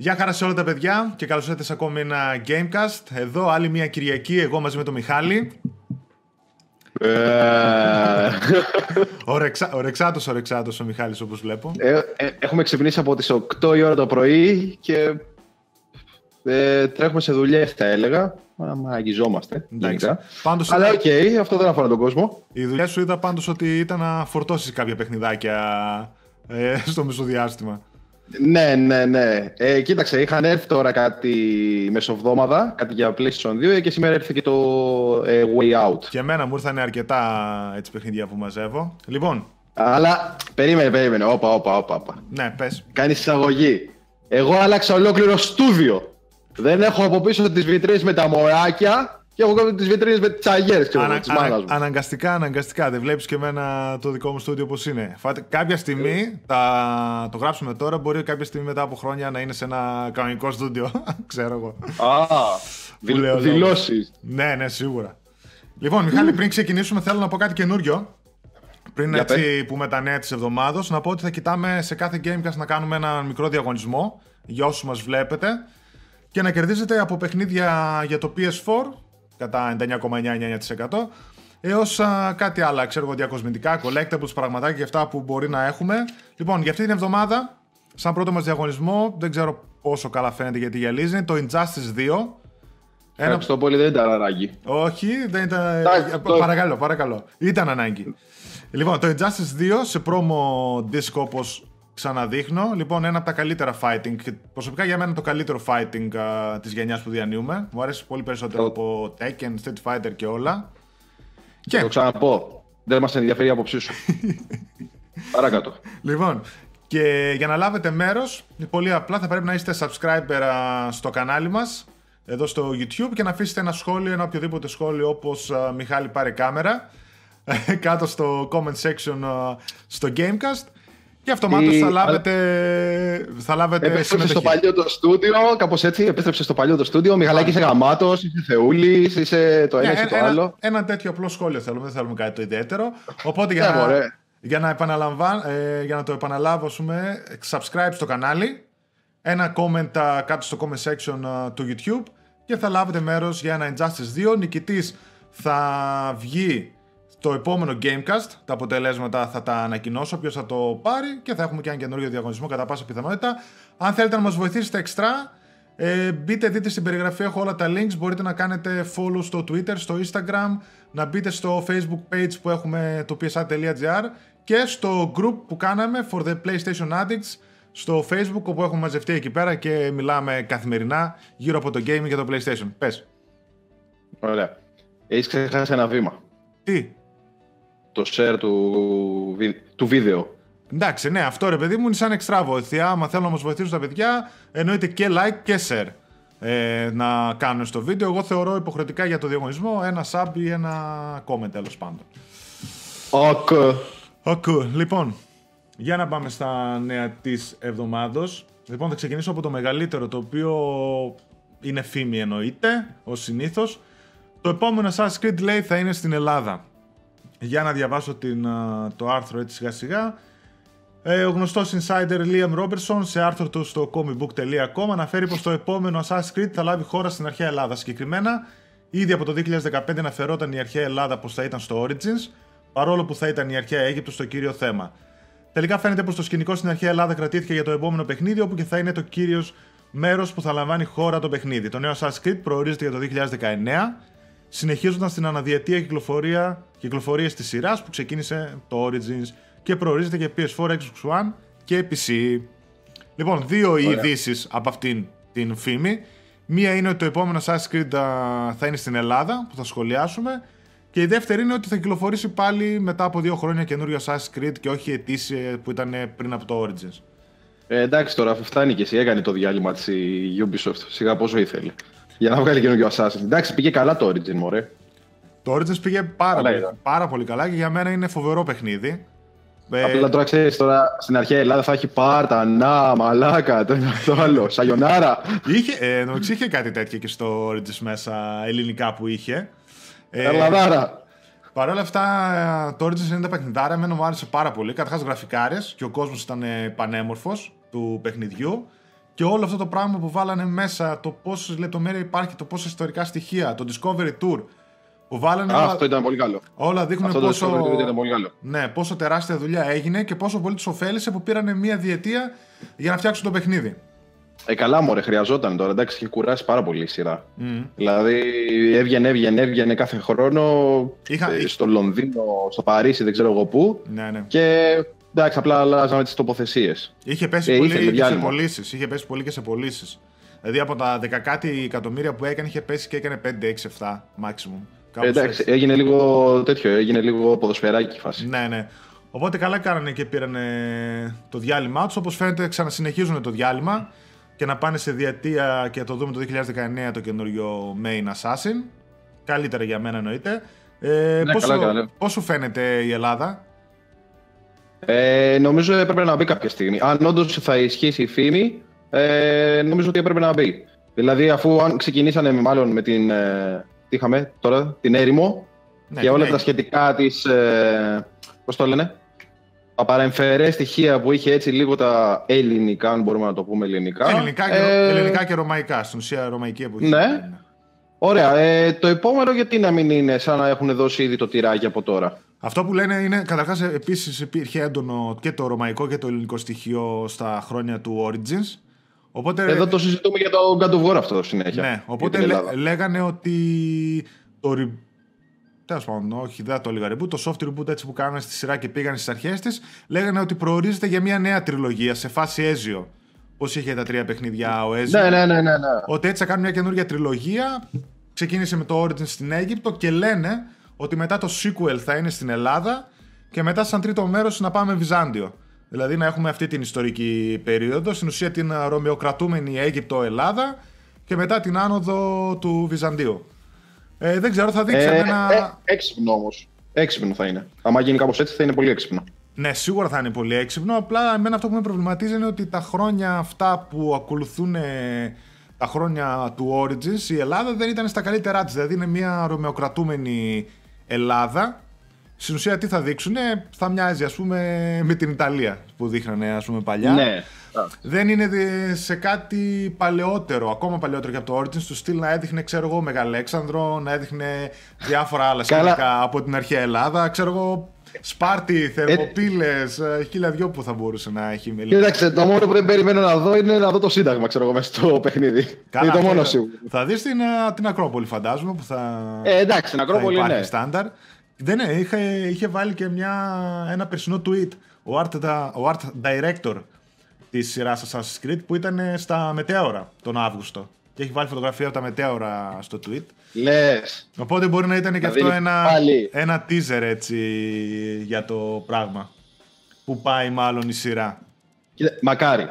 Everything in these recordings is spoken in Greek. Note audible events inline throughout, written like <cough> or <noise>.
Γεια χαρά σε όλα τα παιδιά και καλώς ήρθατε σε ακόμη ένα Gamecast. Εδώ άλλη μια Κυριακή, εγώ μαζί με τον Μιχάλη. Ε, <laughs> Ορεξά, ορεξάτος, ορεξάτος ο Μιχάλης όπως βλέπω. ε, ε, έχουμε ξυπνήσει από τις 8 η ώρα το πρωί και ε, τρέχουμε σε δουλειές θα έλεγα. Μα, μα αγγιζόμαστε. Εντάξει. γενικά. Πάντως, Αλλά οκ, αυτό δεν αφορά τον κόσμο. η δουλειά σου είδα πάντως ότι ήταν να φορτώσεις κάποια παιχνιδάκια ε, στο μεσοδιάστημα. Ναι, ναι, ναι. Ε, κοίταξε, είχαν έρθει τώρα κάτι μεσοβδόμαδα, κάτι για PlayStation 2 και σήμερα έρθει και το ε, Way Out. Και εμένα μου ήρθαν αρκετά έτσι παιχνίδια που μαζεύω. Λοιπόν, Αλλά περίμενε, περίμενε. Όπα, όπα, όπα. όπα. ναι, πες. Κάνεις εισαγωγή. Εγώ άλλαξα ολόκληρο στούδιο. Δεν έχω από πίσω τις βιτρίνες με τα μωράκια και έχω τις βιτρίνες με τις τσαγιέρε Ανα, τη μάνας μου. αναγκαστικά, αναγκαστικά. Δεν βλέπεις και εμένα το δικό μου στούντιο πώς είναι. Φάτε, κάποια στιγμή, τα, το γράψουμε τώρα, μπορεί κάποια στιγμή μετά από χρόνια να είναι σε ένα κανονικό στούντιο. <laughs> Ξέρω εγώ. Α, Που λέω λόγο. δηλώσεις. ναι, ναι, σίγουρα. Λοιπόν, Μιχάλη, πριν ξεκινήσουμε, θέλω να πω κάτι καινούριο. Πριν Για έτσι πούμε τα νέα της εβδομάδος, να πω ότι θα κοιτάμε σε κάθε Gamecast να κάνουμε ένα μικρό διαγωνισμό για όσους μας βλέπετε και να κερδίζετε από παιχνίδια για το PS4 κατά 99,99% έως α, κάτι άλλο, ξέρω εγώ, διακοσμητικά, collectibles, πραγματάκια και αυτά που μπορεί να έχουμε. Λοιπόν, για αυτή την εβδομάδα, σαν πρώτο μας διαγωνισμό, δεν ξέρω πόσο καλά φαίνεται γιατί γυαλίζει, το Injustice 2. Ένα Ευχαριστώ πολύ, δεν ήταν ανάγκη. όχι, δεν ήταν. Εντάξει, Ε, το- Παρακαλώ, παρακαλώ. Ήταν ανάγκη. Λοιπόν, το Injustice 2 σε promo disc όπως ξαναδείχνω. Λοιπόν, ένα από τα καλύτερα fighting. και Προσωπικά για μένα το καλύτερο fighting της γενιάς που διανύουμε. Μου αρέσει πολύ περισσότερο Το- από Tekken, Street Fighter και όλα. Θα Και το ξαναπώ. Δεν μας ενδιαφέρει η άποψή σου. <laughs> Παρακάτω. Λοιπόν, και για να λάβετε μέρος, πολύ απλά θα πρέπει να είστε subscriber α, στο κανάλι μας, εδώ στο YouTube και να αφήσετε ένα σχόλιο, ένα οποιοδήποτε σχόλιο όπως α, Μιχάλη πάρε κάμερα, <laughs> κάτω στο comment section α, στο Gamecast και αυτομάτως Η- θα λάβετε, θα λάβετε Επέστρεψε στο συμμετοχή. παλιό το στούντιο, κάπως έτσι. Επέστρεψε στο παλιό το στούντιο. Μιχαλάκης, είσαι γαμάτος, είσαι θεούλης, είσαι το ένα, Ναι, είσαι το ένα, άλλο. ένα τέτοιο απλό σχόλιο θέλουμε, δεν θέλουμε κάτι το ιδιαίτερο. Οπότε για, Ε, να, μωρέ. για, να επαναλαμβα- ε, για να το επαναλάβω, ας πούμε, subscribe στο κανάλι, ένα comment α, κάτω στο comment section α, του YouTube και θα λάβετε μέρος για ένα Injustice 2. Νικητής θα βγει το επόμενο Gamecast. Τα αποτελέσματα θα τα ανακοινώσω ποιος θα το πάρει και θα έχουμε και ένα καινούριο διαγωνισμό κατά πάσα πιθανότητα. Αν θέλετε να μας βοηθήσετε εξτρά, ε, μπείτε, δείτε στην περιγραφή, έχω όλα τα links. Μπορείτε να κάνετε follow στο Twitter, στο Instagram, να μπείτε στο Facebook page που έχουμε το psi.gr και στο group που κάναμε for the PlayStation Addicts στο Facebook όπου έχουμε μαζευτεί εκεί πέρα και μιλάμε καθημερινά γύρω από το gaming και το PlayStation. Πες. Ωραία. Έχεις ξεχάσει ένα βήμα. Τι; Το share του, βι- του βίντεο. Εντάξει, ναι, αυτό ρε παιδί μου είναι σαν εξτρά βοήθεια. Άμα θέλουν να μας βοηθήσουν τα παιδιά, εννοείται και like και share ε, να κάνουν στο βίντεο. Εγώ θεωρώ υποχρεωτικά για το διαγωνισμό ένα sub ή ένα comment τέλος πάντων. OK. OK, λοιπόν, για να πάμε στα νέα της εβδομάδος. Λοιπόν, θα ξεκινήσω από το μεγαλύτερο, το οποίο είναι φήμη εννοείται, ως συνήθως. Το επόμενο Assassin's Creed λέει θα είναι στην Ελλάδα. Για να διαβάσω την, α, το άρθρο έτσι σιγά σιγά. Ε, ο γνωστός insider Liam Robertson σε άρθρο του στο comicbook.com αναφέρει πως το επόμενο Assassin's Creed θα λάβει χώρα στην αρχαία Ελλάδα. Συγκεκριμένα, ήδη από το 2015 αναφερόταν η αρχαία Ελλάδα πως θα ήταν στο Origins, παρόλο που θα ήταν η αρχαία Αίγυπτος το κύριο θέμα. Τελικά φαίνεται πως το σκηνικό στην αρχαία Ελλάδα κρατήθηκε για το επόμενο παιχνίδι, όπου και θα είναι το κύριος μέρος που θα λαμβάνει χώρα το παιχνίδι. Το νέο Assassin's Creed προορίζεται για το 2019, συνεχίζοντας την αναδιετία κυκλοφορία, κυκλοφορίες της σειράς που ξεκίνησε το Origins και προορίζεται για PS4, Xbox One και PC. Λοιπόν, δύο οι ειδήσεις από αυτήν την φήμη. Μία είναι ότι το επόμενο Assassin's Creed α, θα είναι στην Ελλάδα, που θα σχολιάσουμε. Και η δεύτερη είναι ότι θα κυκλοφορήσει πάλι μετά από δύο χρόνια καινούριο Assassin's Creed και όχι ετήσια που ήταν πριν από το Origins. Ε, εντάξει τώρα, φτάνει και εσύ. Έκανε το διάλειμμα της η Ubisoft. Σιγά πόσο ήθελε. Για να βγάλει καινούργιο Assassin. Εντάξει, πήγε καλά το Origin, μωρέ. Το Origins πήγε πάρα, Καλά πολύ, ήταν. πάρα πολύ καλά και για μένα είναι φοβερό παιχνίδι. Ε, Απλά τώρα ξέρεις, τώρα στην αρχαία Ελλάδα θα έχει πάρτα, να, μαλάκα, το ένα το άλλο. Σαγιονάρα. είχε, ε, νομίζω είχε κάτι τέτοιο και στο Origins μέσα ελληνικά που είχε. Ε, Ερλαδάρα. Παρ' όλα αυτά, ε, το Origins είναι τα παιχνιδάρα. Εμένα μου άρεσε πάρα πολύ. Καταρχάς, γραφικάρες και ο κόσμος ήταν ε, πανέμορφος του παιχνιδιού. Και όλο αυτό το πράγμα που βάλανε μέσα, το πόσες λεπτομέρεια υπάρχει, το πόσα ιστορικά στοιχεία, το Discovery Tour. Που βάλανε Α, όλα, αυτό ήταν πολύ καλό. όλα δείχνουν Αυτό το πόσο, Discovery ήταν πολύ καλό. ναι, πόσο τεράστια δουλειά έγινε και πόσο πολύ τους ωφέλησε που πήραν μία διετία για να φτιάξουν το παιχνίδι. Ε, καλά, μωρέ, χρειαζόταν τώρα. Εντάξει, είχε κουράσει πάρα πολύ η σειρά. Δηλαδή, έβγαινε, έβγαινε, έβγαινε κάθε χρόνο Είχα- ε, στο Λονδίνο, στο Παρίσι, δεν ξέρω εγώ πού. Ναι, ναι. Και εντάξει, απλά αλλάζαμε τις τοποθεσίες. Είχε πέσει Ε, πολύ ήθελε και σε διάλειμμα. πωλήσεις. Είχε πέσει πολύ και σε πωλήσεις. Δηλαδή από τα 10 κάτι εκατομμύρια που έκανε, είχε πέσει και έκανε 5, 6, 7 maximum. Κάπως εντάξει, έτσι. έγινε λίγο τέτοιο, έγινε λίγο ποδοσφαιράκι η φάση. Ναι, ναι. Οπότε καλά κάνανε και πήραν το διάλειμμα τους. Όπως φαίνεται, ξανασυνεχίζουν το διάλειμμα και να πάνε σε διετία και το δούμε το 2019 το καινούριο Main Assassin. Καλύτερα για μένα εννοείται. Ε, Ναι, πώς, καλά, σου- καλά. πώς σου φαίνεται η Ελλάδα, Ε, νομίζω έπρεπε να μπει κάποια στιγμή. Αν όντως θα ισχύσει η φήμη, ε, νομίζω ότι έπρεπε να μπει. Δηλαδή, αφού αν ξεκινήσανε μάλλον με την. Ε, τι είχαμε τώρα, την έρημο ναι, και όλα ναι. τα σχετικά της. Ε, Πώς το λένε, τα παρεμφερέ στοιχεία που είχε έτσι λίγο τα ελληνικά, αν μπορούμε να το πούμε ελληνικά. Ελληνικά, και, Ε, ελληνικά και ρωμαϊκά, στην ουσία ρωμαϊκή εποχή. Ναι. Ωραία. Ε, το επόμενο γιατί να μην είναι σαν να έχουν δώσει ήδη το τυράκι από τώρα; Αυτό που λένε είναι, καταρχάς, επίσης υπήρχε έντονο και το ρωμαϊκό και το ελληνικό στοιχείο στα χρόνια του Origins. Οπότε, Εδώ το συζητούμε για το God of War αυτό συνέχεια. ναι, οπότε για την λέ- Ελλάδα. λέγανε ότι το re... Τέλος πάντων, όχι, δεν θα το έλεγα reboot. Το soft reboot έτσι που κάνανε στη σειρά και πήγαν στις αρχές της, λέγανε ότι προορίζεται για μια νέα τριλογία σε φάση Έζιο. Πώς είχε τα τρία παιχνίδια ο Έζιο. Ναι, ναι, ναι, ναι. ναι. Ότι έτσι θα κάνουν μια καινούργια τριλογία. Ξεκίνησε με το Origins στην Αίγυπτο και λένε ότι μετά το sequel θα είναι στην Ελλάδα και μετά σαν τρίτο μέρος να πάμε Βυζάντιο. Δηλαδή να έχουμε αυτή την ιστορική περίοδο, στην ουσία την α, ρωμαιοκρατούμενη Αίγυπτο-Ελλάδα και μετά την άνοδο του Βυζαντίου. Ε, δεν ξέρω, θα δείξει Ε, ένα... ε, έξυπνο όμως. Έξυπνο θα είναι. Αν γίνει κάπως έτσι θα είναι πολύ έξυπνο. Ναι, σίγουρα θα είναι πολύ έξυπνο. Απλά εμένα αυτό που με προβληματίζει είναι ότι τα χρόνια αυτά που ακολουθούν ε, τα χρόνια του Origins η Ελλάδα δεν ήταν στα καλύτερά της. Δηλαδή είναι μια ρωμαιοκρατούμενη Ελλάδα. Στην ουσία τι θα δείξουν, θα μοιάζει ας πούμε με την Ιταλία που δείχνανε ας πούμε παλιά. Ναι. Δεν είναι δε- σε κάτι παλαιότερο, ακόμα παλαιότερο και από το Origins, του στυλ να έδειχνε, ξέρω εγώ, Μεγαλέξανδρο, να έδειχνε διάφορα άλλα Καλά. σκηνικά από την αρχαία Ελλάδα, ξέρω εγώ, Σπάρτη, Θερμοπύλες, ε, χίλια δυο που θα μπορούσε να έχει με Κοίταξε, το μόνο που δεν περιμένω να δω είναι να δω το Σύνταγμα, ξέρω εγώ, μέσα στο παιχνίδι. είναι το αυτό μόνο είναι. σίγουρο. Θα δεις την, ε, την Ακρόπολη φαντάζομαι που θα, Ε, εντάξει, στην θα Ακρόπολη υπάρχει ναι. στάνταρ. Δεν ναι, είχε, είχε βάλει και μια, ένα περσινό tweet ο art, da- ο art director της σειράς Assassin's Creed που ήταν στα μετέωρα τον Αύγουστο. Και έχει βάλει φωτογραφία από τα μετέωρα στο tweet. Λες. Οπότε μπορεί να ήταν και Δηλαδή, αυτό ένα, πάλι. ένα teaser έτσι για το πράγμα. Που πάει μάλλον η σειρά. Μακάρι.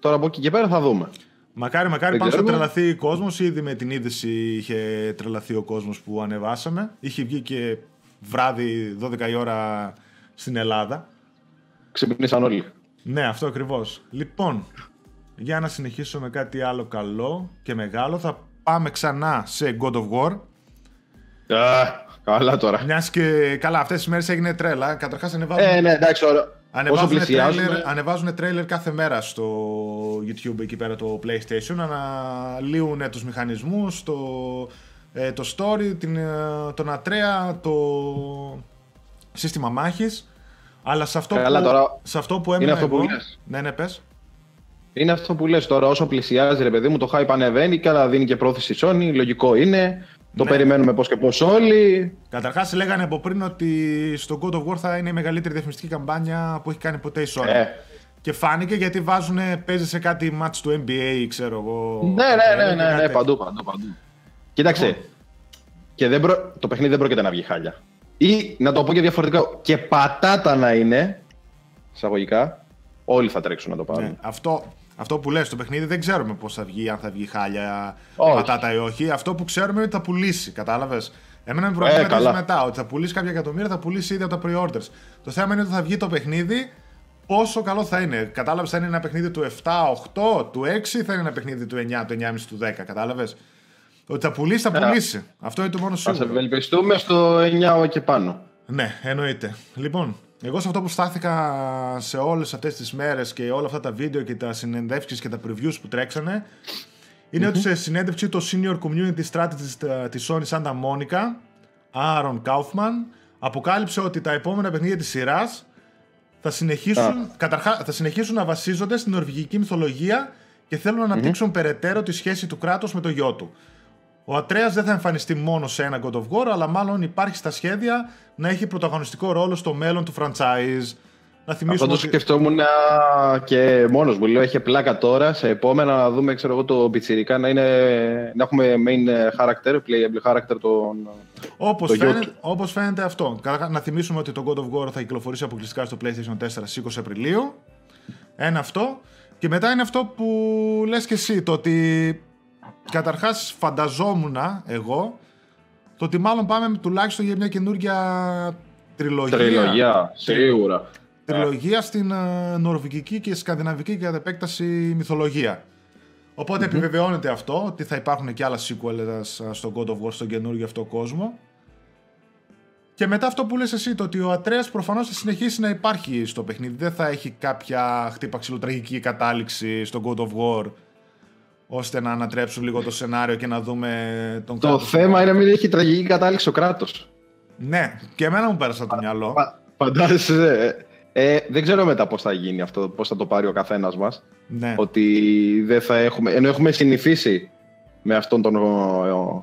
Τώρα από εκεί και πέρα θα δούμε. Μακάρι, μακάρι Δεν πάνω θα ξέρουμε. τρελαθεί ο κόσμος. Ήδη με την είδηση είχε τρελαθεί ο κόσμος που ανεβάσαμε. Είχε βγει και βράδυ 12 η ώρα στην Ελλάδα. Ξυπνήσαν όλοι. Ναι, αυτό ακριβώς. Λοιπόν, για να συνεχίσω με κάτι άλλο καλό και μεγάλο, θα πάμε ξανά σε God of War. Α, καλά τώρα. Μιας και καλά, αυτές τις μέρες έγινε τρέλα. Καταρχάς ανεβάζουν, Ε, ναι, εντάξει, ωραία. Όσο ανεβάζουν, πλησιάζουμε. τρέλερ, ανεβάζουν τρέλερ κάθε μέρα στο YouTube εκεί πέρα το PlayStation. Αναλύουν τους μηχανισμούς, το, ε, το story, την, ε, τον Ατρέα, το σύστημα μάχης. Αλλά σε αυτό, Καλά, που, τώρα σε αυτό που έμεινα αυτό που εγώ... λες. Ναι, ναι, πες. Είναι αυτό που λες τώρα, όσο πλησιάζει ρε παιδί μου, το hype ανεβαίνει και άλλα δίνει και πρόθεση η Sony, λογικό είναι. Το Ναι. περιμένουμε πώς και πώς όλοι. Καταρχάς λέγανε από πριν ότι στο God of War θα είναι η μεγαλύτερη διαφημιστική καμπάνια που έχει κάνει ποτέ η Sony. Ε. Και φάνηκε γιατί βάζουν, παίζει σε κάτι match του NBA, ξέρω εγώ. Ναι, ναι, ναι, και ναι, κάτι ναι, τέτοιο. παντού, παντού, παντού. Κοίταξε, Λοιπόν. και δεν προ... το παιχνίδι δεν πρόκειται να βγει χάλια. Ή, να το πω και διαφορετικά, και πατάτα να είναι, εισαγωγικά, όλοι θα τρέξουν να το πάρουν. Ναι, αυτό, αυτό που λες, το παιχνίδι δεν ξέρουμε πώς θα βγει, αν θα βγει χάλια, Όχι. πατάτα ή όχι. Αυτό που ξέρουμε είναι ότι θα πουλήσει, κατάλαβες. Εμένα με προβληματίζει καλά. μετά, ότι θα πουλήσει κάποια εκατομμύρια, θα πουλήσει ήδη από τα pre-orders. Το θέμα είναι ότι θα βγει το παιχνίδι, πόσο καλό θα είναι. Κατάλαβες, θα είναι ένα παιχνίδι του 7, 8, του 6, θα είναι ένα παιχνίδι του 9, του 9,5, του 10, κατάλαβες. Ότι θα πουλήσει, θα Ε, πουλήσει. Αυτό είναι το μόνο Θα σε σίγουρο. ευελπιστούμε στο 9 και πάνω. Ναι, εννοείται. Λοιπόν, Εγώ σε αυτό που στάθηκα σε όλες αυτές τις μέρες και όλα αυτά τα βίντεο και τα συνεντεύξεις και τα previews που τρέξανε ειναι ότι σε συνέντευξη το Senior Community Strategist ε, της Sony Santa Monica, Aaron Kaufman, αποκάλυψε ότι τα επόμενα παιχνίδια της σειράς θα συνεχίσουν, καταρχά, θα συνεχίσουν να βασίζονται στην νορβηγική μυθολογία και θέλουν να αναπτύξουν περαιτέρω τη σχέση του κράτους με το γιο του. Ο Ατρέας δεν θα εμφανιστεί μόνο σε ένα God of War, αλλά μάλλον υπάρχει στα σχέδια να έχει πρωταγωνιστικό ρόλο στο μέλλον του franchise. Να Αυτό το ότι... σκεφτόμουν και μόνος μου. Λέω, έχει πλάκα τώρα. Σε επόμενα να δούμε, ξέρω εγώ, το πιτσιρικά να, είναι, να έχουμε main character, playable character τον. Όπως φαίνεται, όπως φαίνεται αυτό. Να θυμίσουμε ότι το God of War θα κυκλοφορήσει αποκλειστικά στο PlayStation 4 στις 20 Απριλίου. Ένα αυτό. Και μετά είναι αυτό που λες και εσύ, το ότι καταρχάς φανταζόμουν εγώ το ότι μάλλον πάμε τουλάχιστον για μια καινούργια τριλογία. Τριλογία, σίγουρα. Τριλογία στην uh, νορβηγική και σκανδιναβική κατά επέκταση μυθολογία. Οπότε mm-hmm. επιβεβαιώνεται αυτό, ότι θα υπάρχουν και άλλα sequels στο God of War, στον καινούργιο αυτό κόσμο. Και μετά αυτό που λες εσύ, το ότι ο Ατρέας προφανώς θα συνεχίσει να υπάρχει στο παιχνίδι. Δεν θα έχει κάποια χτύπα ξυλοτραγική κατάληξη στο God of War ώστε να ανατρέψουν λίγο το σενάριο και να δούμε τον Το θέμα είναι να μην έχει τραγική κατάληξη ο κράτος. Ναι, και εμένα μου πέρασε το μυαλό. Φαντάζεσαι. Ε, δεν ξέρω μετά πώς θα γίνει αυτό, πώς θα το πάρει ο καθένας μας. Ναι. Ότι δεν θα έχουμε. ενώ έχουμε συνηθίσει με αυτόν τον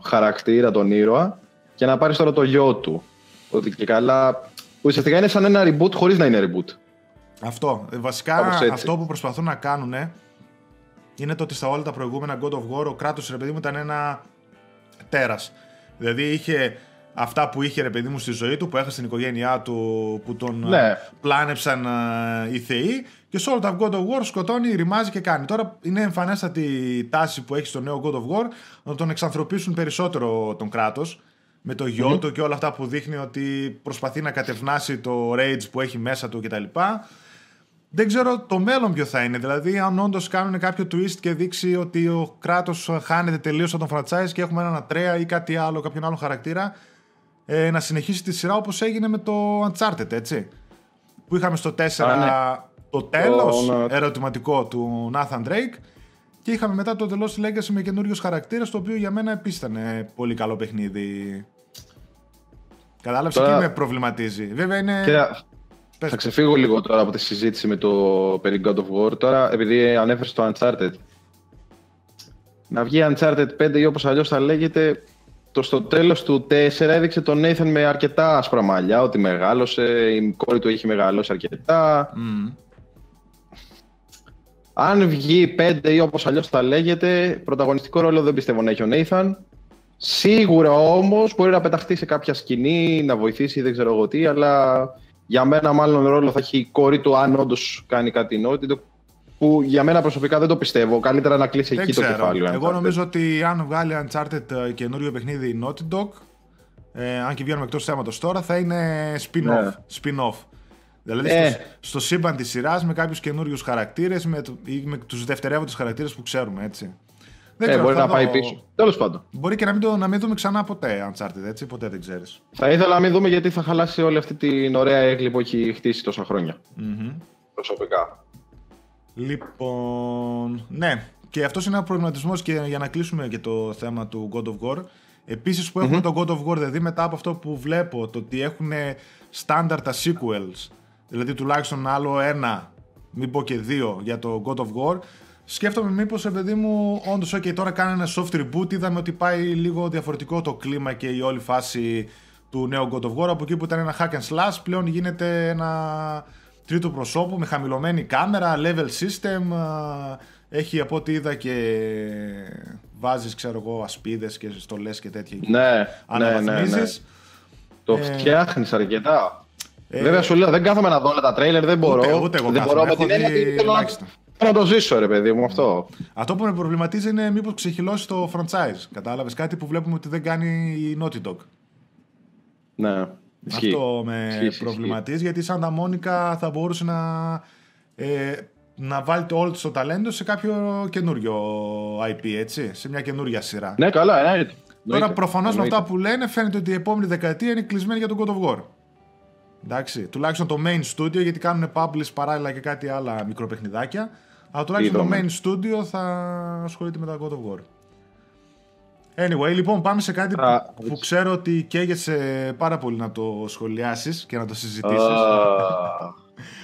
χαρακτήρα, τον ήρωα, και να πάρεις τώρα το γιο του. Ότι και καλά. Ουσιαστικά είναι σαν ένα reboot χωρίς να είναι reboot. Αυτό. Βασικά αυτό που προσπαθούν να κάνουν είναι το ότι στα όλα τα προηγούμενα God of War ο κράτος ρε παιδί μου ήταν ένα τέρας. Δηλαδή είχε αυτά που είχε ρε παιδί μου στη ζωή του, που έχασε την οικογένειά του, που τον ναι. Ε, πλάνεψαν ε, οι θεοί. Και σε όλα τα God of War σκοτώνει, ρημάζει και κάνει. Τώρα είναι εμφανέστατη η τάση που έχει στο νέο God of War να τον εξανθρωπίσουν περισσότερο τον κράτος με το γιο του και όλα αυτά που δείχνει ότι προσπαθεί να κατευνάσει το rage που έχει μέσα του κτλ. Δεν ξέρω το μέλλον ποιο θα είναι. Δηλαδή, αν όντως κάνουν κάποιο twist και δείξει ότι ο κράτος χάνεται τελείως από τον franchise και έχουμε έναν Ατρέα ή κάτι άλλο, κάποιον άλλο χαρακτήρα, ε, να συνεχίσει τη σειρά όπως έγινε με το Uncharted, έτσι. Που είχαμε στο 4 ναι. το τέλος ερωτηματικό του Nathan Drake και είχαμε μετά το τελώ τη Legacy με καινούριο χαρακτήρα, το οποίο για μένα επίση ήταν πολύ καλό παιχνίδι. Κατάλαβες Τώρα... και με προβληματίζει. Βέβαια είναι. Θα ξεφύγω λίγο τώρα από τη συζήτηση με το περί God of War. Τώρα, επειδή ανέφερες το Uncharted. Να βγει Uncharted 5 ή όπως αλλιώς θα λέγεται, το στο τέλος του 4 έδειξε τον Nathan με αρκετά άσπρα μαλλιά, ότι μεγάλωσε, η κόρη του έχει μεγαλώσει αρκετά. Mm. Αν βγει 5 ή όπως αλλιώς θα λέγεται, πρωταγωνιστικό ρόλο δεν πιστεύω να έχει ο Nathan. Σίγουρα όμως μπορεί να πεταχτεί σε κάποια σκηνή, να βοηθήσει, δεν ξέρω εγώ τι, αλλά για μένα, μάλλον ρόλο θα έχει η κόρη του, αν όντως κάνει κάτι νότιτο. Που για μένα προσωπικά δεν το πιστεύω. Καλύτερα να κλείσει εκεί το κεφάλαιο. Εγώ νομίζω ότι αν βγάλει Uncharted ε, καινούριο παιχνίδι η Naughty Dog, ε, αν και βγαίνουμε εκτός θέματος τώρα, θα είναι spin-off. Ναι. spin-off. Δηλαδή ε. στο, στο σύμπαν της σειράς με κάποιους καινούριους χαρακτήρες με, με τους δευτερεύοντες χαρακτήρες που ξέρουμε έτσι. Δεν ε, μπορεί να πάει πίσω. Τέλος πάντων. Μπορεί και να μην, το, να μην δούμε ξανά ποτέ Uncharted, έτσι. Ποτέ δεν ξέρεις. Θα ήθελα να μην δούμε γιατί θα χαλάσει όλη αυτή την ωραία έγκλη που έχει χτίσει τόσα χρόνια. Mm-hmm. Προσωπικά. Λοιπόν. Ναι. Και αυτός είναι ένα προβληματισμός και για να κλείσουμε και το θέμα του God of War. Επίσης που έχουμε mm-hmm. το God of War, δηλαδή μετά από αυτό που βλέπω, το ότι έχουν στάνταρ τα sequels, δηλαδή τουλάχιστον άλλο ένα, μην πω και δύο για το God of War, σκέφτομαι μήπως, παιδί μου, όντως, ok, τώρα κάνει ένα soft reboot, είδαμε ότι πάει λίγο διαφορετικό το κλίμα και η όλη φάση του νέου God of War, από εκεί που ήταν ένα hack and slash, πλέον γίνεται ένα τρίτο προσώπου με χαμηλωμένη κάμερα, level system, έχει από ό,τι είδα και βάζεις, ξέρω εγώ, ασπίδες και στολές και τέτοια. Ναι, ναι, ναι, ναι. Το ε... φτιάχνεις αρκετά. Ε... Βέβαια σου λέω, δεν κάθομαι να δω όλα τα τρέιλερ, δεν μπορώ. Ούτε, ούτε εγώ δεν μπορώ με την έννοια να το ζήσω, ρε παιδί μου, αυτό. Αυτό που με προβληματίζει είναι μήπως ξεχυλώσει το franchise. Κατάλαβες κάτι που βλέπουμε ότι δεν κάνει η Naughty Dog. Ναι. Ισχύει. Αυτό με προβληματίζει γιατί σαν τα Μόνικα θα μπορούσε να, ε, να βάλει το όλο το ταλέντο σε κάποιο καινούριο IP, έτσι, σε μια καινούρια σειρά. Ναι, καλά, εννοείται. Τώρα προφανώς με αυτά που λένε φαίνεται ότι η επόμενη δεκαετία είναι κλεισμένη για τον God of War. Εντάξει, τουλάχιστον το main studio γιατί κάνουν publish παράλληλα και κάτι άλλα μικροπαιχνιδάκια. Αλλά τουλάχιστον το main studio θα ασχολείται με τα God of War. Anyway, λοιπόν, πάμε σε κάτι που, που, ξέρω ότι καίγεσαι πάρα πολύ να το σχολιάσεις και να το συζητήσεις. Uh.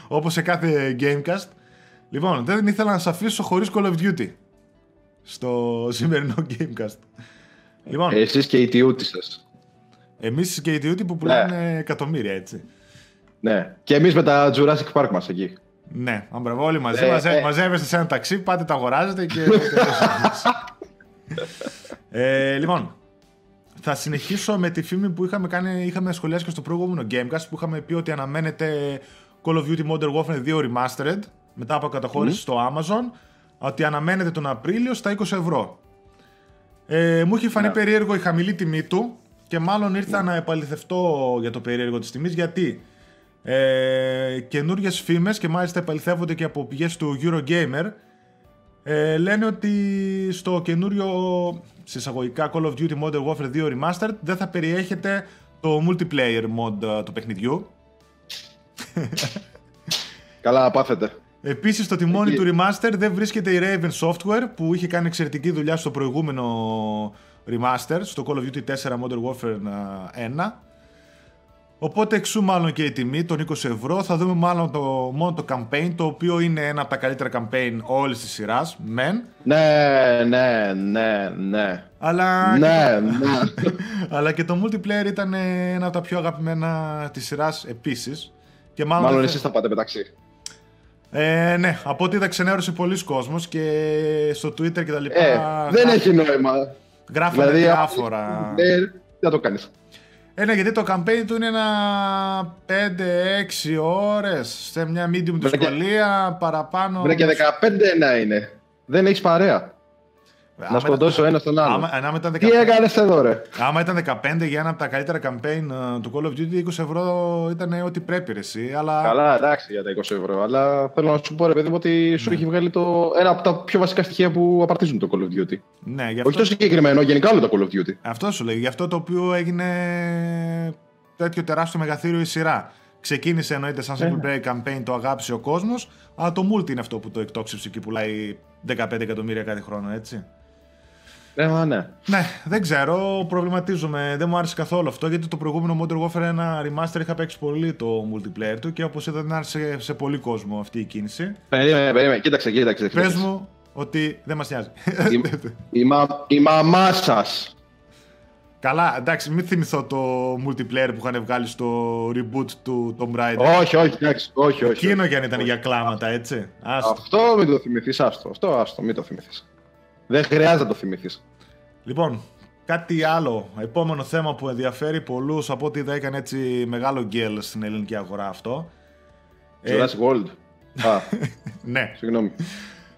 <laughs> Όπως σε κάθε Gamecast. Λοιπόν, δεν ήθελα να σε αφήσω χωρίς Call of Duty στο σημερινό Gamecast. Λοιπόν, Εσείς και οι τιούτοι σας. Εμείς και οι τιούτοι που πουλάνε ναι. εκατομμύρια, έτσι. Ναι, και εμείς με τα Jurassic Park μας εκεί. Ναι, αμπραβό όλοι μαζί. Ε, ε. Μαζεύεστε σε ένα ταξί, πάτε τα αγοράζετε και... <laughs> ε, λοιπόν, θα συνεχίσω με τη φήμη που είχαμε, κάνει, είχαμε σχολιάσει και στο προηγούμενο Gamecast που είχαμε πει ότι αναμένεται Call of Duty Modern Warfare 2 Remastered μετά από καταχώρηση στο Amazon ότι αναμένεται τον Απρίλιο στα 20 ευρώ. Ε, μου είχε φανεί ναι. περίεργο η χαμηλή τιμή του και μάλλον ήρθα ναι. να επαληθευτώ για το περίεργο της τιμής γιατί ε, Καινούριες φήμες και μάλιστα επαληθεύονται και από πηγές του Eurogamer ε, λένε ότι στο καινούριο συσσαγωγικά Call of Duty Modern Warfare 2 Remastered δεν θα περιέχεται το multiplayer mod ε, του παιχνιδιού. Καλά, πάθετε. Επίσης στο τιμόνι του Remaster δεν βρίσκεται η Raven Software που είχε κάνει εξαιρετική δουλειά στο προηγούμενο Remaster, στο Call of Duty 4 Modern Warfare 1. Οπότε εξού μάλλον και η τιμή των 20 ευρώ. Θα δούμε μάλλον το, μόνο το campaign, το οποίο είναι ένα από τα καλύτερα campaign όλης της σειράς, μεν. Ναι, ναι, ναι, ναι. Αλλά, ναι, ναι. <laughs> αλλά και το multiplayer ήταν ένα από τα πιο αγαπημένα της σειράς επίσης. Και μάλλον μάλλον εσείς θα πάτε μεταξύ. Ε, ναι, από ό,τι είδα ξενέρωσε πολλοί κόσμος και στο Twitter και τα λοιπά. Ε, δεν έχει νόημα. Γράφανε δηλαδή, διάφορα. Ναι, δεν το κάνεις. Ε, ναι, γιατί το campaign του είναι ένα 5-6 ώρες σε μια medium δυσκολία, παραπάνω... Βρε και 15 να είναι. Δεν έχεις παρέα. Να σκοτώσω ένα στον άλλο. Άμα, ήταν 15, Τι έκανες εδώ, ρε; Άμα ήταν 15 για ένα από τα καλύτερα campaign ε, του Call of Duty, 20 ευρώ ήταν ό,τι πρέπει, ρε, εσύ. Αλλά... Καλά, εντάξει για τα 20 ευρώ. Αλλά θέλω να σου πω, ρε παιδί μου, ότι σου ναι. έχει βγάλει το... ένα από τα πιο βασικά στοιχεία που απαρτίζουν το Call of Duty. Ναι, γι αυτό... Όχι το συγκεκριμένο, γενικά όλο το Call of Duty. Αυτό σου λέει. Γι' αυτό το οποίο έγινε τέτοιο τεράστιο μεγαθύριο η σειρά. Ξεκίνησε εννοείται σαν single player campaign, το αγάπησε ο κόσμος, αλλά το multi είναι αυτό που το εκτόξευσε και πουλάει 15 εκατομμύρια κάθε χρόνο, έτσι. Ε, ναι. ναι, δεν ξέρω, προβληματίζομαι. Δεν μου άρεσε καθόλου αυτό γιατί το προηγούμενο Modern Warfare ένα remaster είχα παίξει πολύ το multiplayer του και όπως είδα δεν άρεσε σε πολύ κόσμο αυτή η κίνηση. Περίμενε, περίμενε, κοίταξε, κοίταξε. Πες μου ότι δεν μας νοιάζει. Η, η, μα, η μαμά σας. Καλά, εντάξει, μην θυμηθώ το multiplayer που είχαν βγάλει στο reboot του Tomb Raider. Όχι, όχι, εντάξει, όχι, όχι. Εκείνο κι αν ήταν για κλάματα, έτσι. Άστο. Αυτό μην το θυμηθείς, άστο. Αυτό, άστο, μην το θυμηθείς. Δεν χρειάζεται να το θυμηθείς. Λοιπόν, κάτι άλλο. Επόμενο θέμα που ενδιαφέρει πολλούς από ό,τι δεν έκανε έτσι μεγάλο γκέλ στην ελληνική αγορά αυτό. Jurassic World. Α, <laughs> ναι. Συγγνώμη.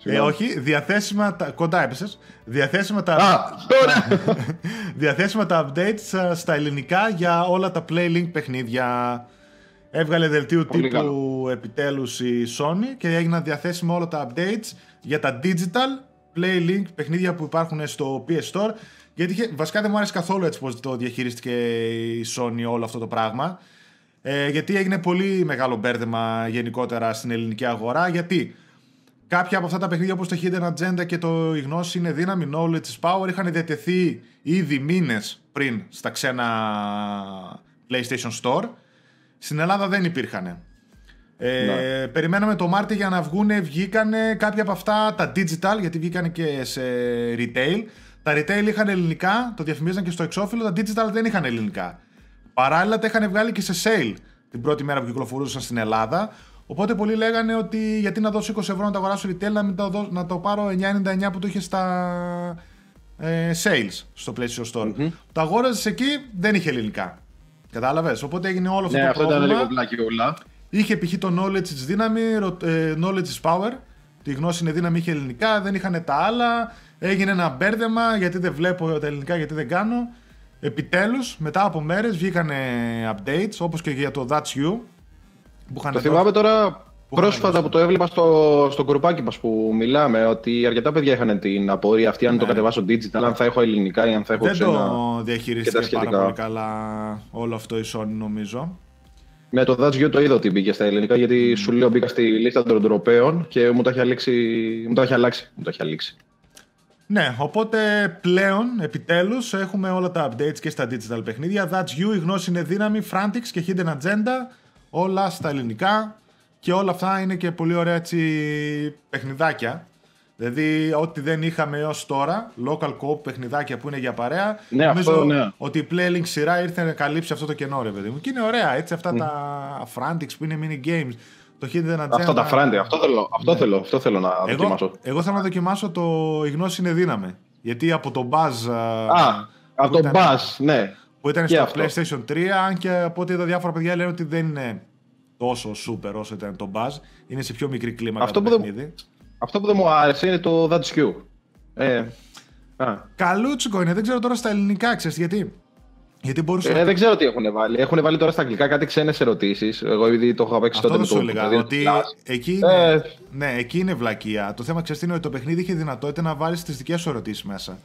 Ε, όχι, διαθέσιμα τα... Κοντά έπεσες. Διαθέσιμα τα... Α, τώρα! <laughs> διαθέσιμα τα updates στα ελληνικά για όλα τα Playlink παιχνίδια. Έβγαλε δελτίο τύπου καλό. επιτέλους η Sony και έγιναν διαθέσιμα όλα τα updates για τα digital Playlink παιχνίδια που υπάρχουν στο PS Store. Γιατί βασικά δεν μου άρεσε καθόλου έτσι πως το διαχειρίστηκε η Sony όλο αυτό το πράγμα. Ε, γιατί έγινε πολύ μεγάλο μπέρδεμα γενικότερα στην ελληνική αγορά. Γιατί κάποια από αυτά τα παιχνίδια όπως το Hidden Agenda και το η γνώση είναι δύναμη, knowledge is power, είχαν διατεθεί ήδη μήνες πριν στα ξένα PlayStation Store. Στην Ελλάδα δεν υπήρχαν. Ε, ναι. Περιμέναμε το Μάρτιο για να βγουν, βγήκανε κάποια από αυτά τα digital, γιατί βγήκαν και σε retail. Τα retail είχαν ελληνικά, το διαφημίζαν και στο εξώφυλλο, τα digital δεν είχαν ελληνικά. Παράλληλα τα είχαν βγάλει και σε sale την πρώτη μέρα που κυκλοφορούσαν στην Ελλάδα. Οπότε πολλοί λέγανε ότι γιατί να δώσω 20 ευρώ να το αγοράσω retail, να, μην το, δώσω, να το πάρω 9,99 που το είχε στα ε, sales στο PlayStation Store. Mm-hmm. Το αγόραζες εκεί, δεν είχε ελληνικά. Κατάλαβες; Οπότε έγινε όλο αυτό ναι, το αυτό πρόβλημα. Ήταν λίγο πλάκι όλα. Είχε π.χ. το knowledge της δύναμη, ε, knowledge is power. Τη γνώση είναι δύναμη, είχε ελληνικά, δεν είχαν τα άλλα. Έγινε ένα μπέρδεμα γιατί δεν βλέπω τα ελληνικά, γιατί δεν κάνω. Επιτέλους, μετά από μέρες βγήκαν updates όπως και για το That's You. Που το θυμάμαι τώρα πρόσφατα που το έβλεπα στο, στο γκρουπάκι μας που μιλάμε ότι αρκετά παιδιά είχαν την απορία αυτή αν ναι. το κατεβάσω digital, αν θα έχω ελληνικά ή αν θα έχω Δεν ξένα. Δεν το διαχειρίστηκε πάρα πολύ καλά όλο αυτό η Sony νομίζω. Ναι, το That's You το είδα ότι μπήκε στα ελληνικά, γιατί σου λέω μπήκα στη λίστα των Ευρωπαίων και μου το έχει, αλλάξει, μου το έχει αλλάξει. Μου το έχει αλλάξει. Ναι, οπότε πλέον, επιτέλους, έχουμε όλα τα updates και στα digital παιχνίδια. That's You, η γνώση είναι δύναμη, Frantics και Hidden Agenda, όλα στα ελληνικά και όλα αυτά είναι και πολύ ωραία έτσι παιχνιδάκια. Δηλαδή, ό,τι δεν είχαμε έως τώρα, local co παιχνιδάκια που είναι για παρέα, Ναι, νομίζω αυτό, ναι. ότι η Playlink σειρά ήρθε να καλύψει αυτό το κενό, ρε παιδί μου. Και είναι ωραία, έτσι, αυτά τα Frantics που είναι mini games, το Hidden Agenda. Αυτό τα φράντε, αυτό θέλω, αυτό θέλω, αυτό θέλω να Εγώ, δοκιμάσω. εγώ θέλω να δοκιμάσω το «Η γνώση είναι δύναμη». Γιατί από το Buzz Α, από το ήταν- Bass, ναι. που ήταν και στο αυτό. PlayStation 3, αν και από ό,τι είδα διάφορα παιδιά λένε ότι δεν είναι τόσο super όσο ήταν το Buzz. Είναι σε πιο μικρή κλίμακα Αυτό το που δεν- παιχνίδι. Αυτό που δεν μου άρεσε είναι το That's You. Ε, α. Καλούτσικο είναι, δεν ξέρω τώρα στα ελληνικά, ξέρεις γιατί; Γιατί μπορούσε Ε, δεν ξέρω τι έχουν βάλει. Έχουν βάλει τώρα στα αγγλικά κάτι ξένες ερωτήσεις. Εγώ επειδή το έχω παίξει Αυτό τότε δεν με σου το έλεγα. παιδί Ότι Plus. εκεί είναι, Ε. ναι, εκεί είναι βλακεία. Το θέμα ξέρεις τι είναι ότι το παιχνίδι είχε δυνατότητα να βάλεις τις δικές σου ερωτήσεις μέσα.